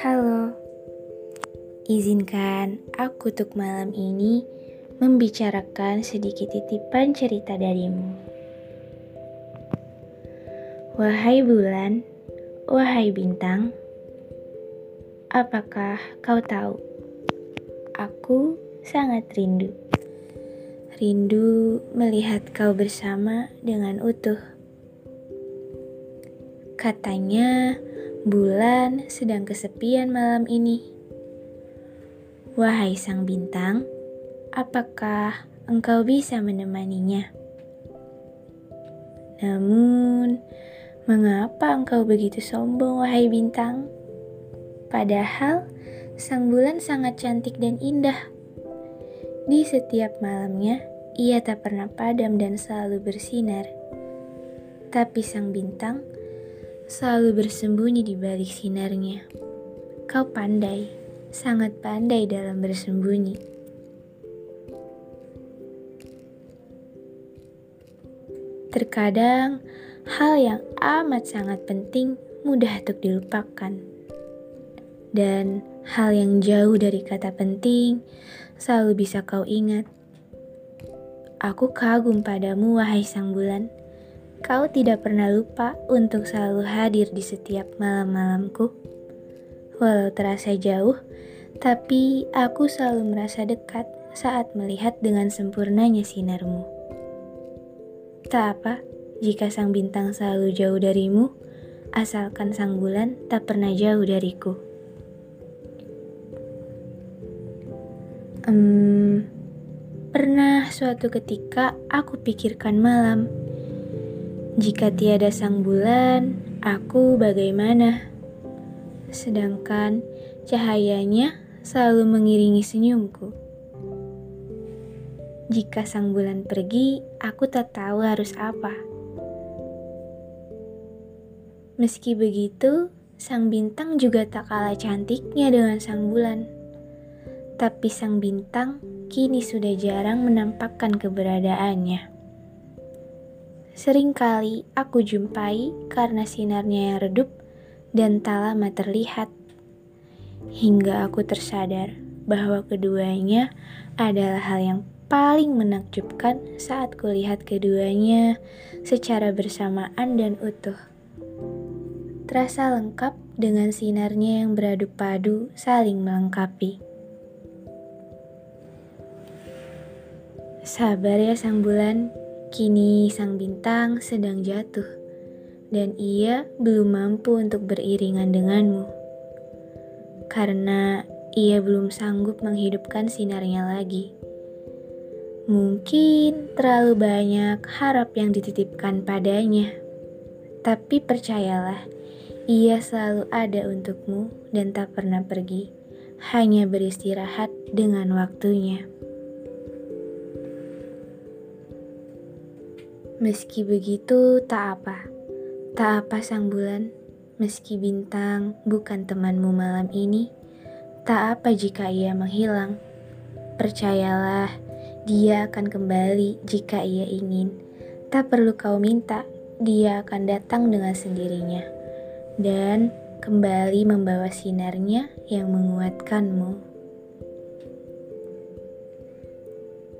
Halo, izinkan aku untuk malam ini membicarakan sedikit titipan cerita darimu. Wahai bulan, wahai bintang, apakah kau tahu? Aku sangat rindu. Rindu melihat kau bersama dengan utuh. Katanya, Bulan sedang kesepian malam ini. Wahai sang bintang, apakah engkau bisa menemaninya? Namun, mengapa engkau begitu sombong, wahai bintang? Padahal, sang bulan sangat cantik dan indah. Di setiap malamnya, ia tak pernah padam dan selalu bersinar. Tapi sang bintang selalu bersembunyi di balik sinarnya. Kau pandai, sangat pandai dalam bersembunyi. Terkadang, hal yang amat sangat penting mudah untuk dilupakan. Dan hal yang jauh dari kata penting selalu bisa kau ingat. Aku kagum padamu, wahai sang bulan Kau tidak pernah lupa untuk selalu hadir di setiap malam-malamku. Walau terasa jauh, tapi aku selalu merasa dekat saat melihat dengan sempurnanya sinarmu. Tak apa jika sang bintang selalu jauh darimu, asalkan sang bulan tak pernah jauh dariku. Um, pernah suatu ketika aku pikirkan malam jika tiada sang bulan, aku bagaimana? Sedangkan cahayanya selalu mengiringi senyumku. Jika sang bulan pergi, aku tak tahu harus apa. Meski begitu, sang bintang juga tak kalah cantiknya dengan sang bulan. Tapi sang bintang kini sudah jarang menampakkan keberadaannya. Seringkali aku jumpai karena sinarnya yang redup dan tak lama terlihat. Hingga aku tersadar bahwa keduanya adalah hal yang paling menakjubkan saat kulihat keduanya secara bersamaan dan utuh. Terasa lengkap dengan sinarnya yang beradu padu saling melengkapi. Sabar ya sang bulan, Kini sang bintang sedang jatuh, dan ia belum mampu untuk beriringan denganmu. Karena ia belum sanggup menghidupkan sinarnya lagi. Mungkin terlalu banyak harap yang dititipkan padanya. Tapi percayalah, ia selalu ada untukmu dan tak pernah pergi, hanya beristirahat dengan waktunya. Meski begitu, tak apa. Tak apa sang bulan, meski bintang bukan temanmu malam ini. Tak apa jika ia menghilang. Percayalah, dia akan kembali jika ia ingin. Tak perlu kau minta, dia akan datang dengan sendirinya. Dan kembali membawa sinarnya yang menguatkanmu.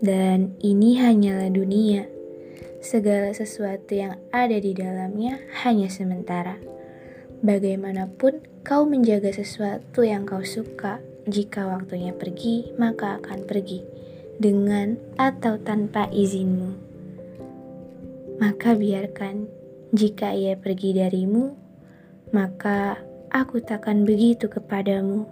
Dan ini hanyalah dunia segala sesuatu yang ada di dalamnya hanya sementara. Bagaimanapun kau menjaga sesuatu yang kau suka, jika waktunya pergi, maka akan pergi dengan atau tanpa izinmu. Maka biarkan jika ia pergi darimu, maka aku takkan begitu kepadamu.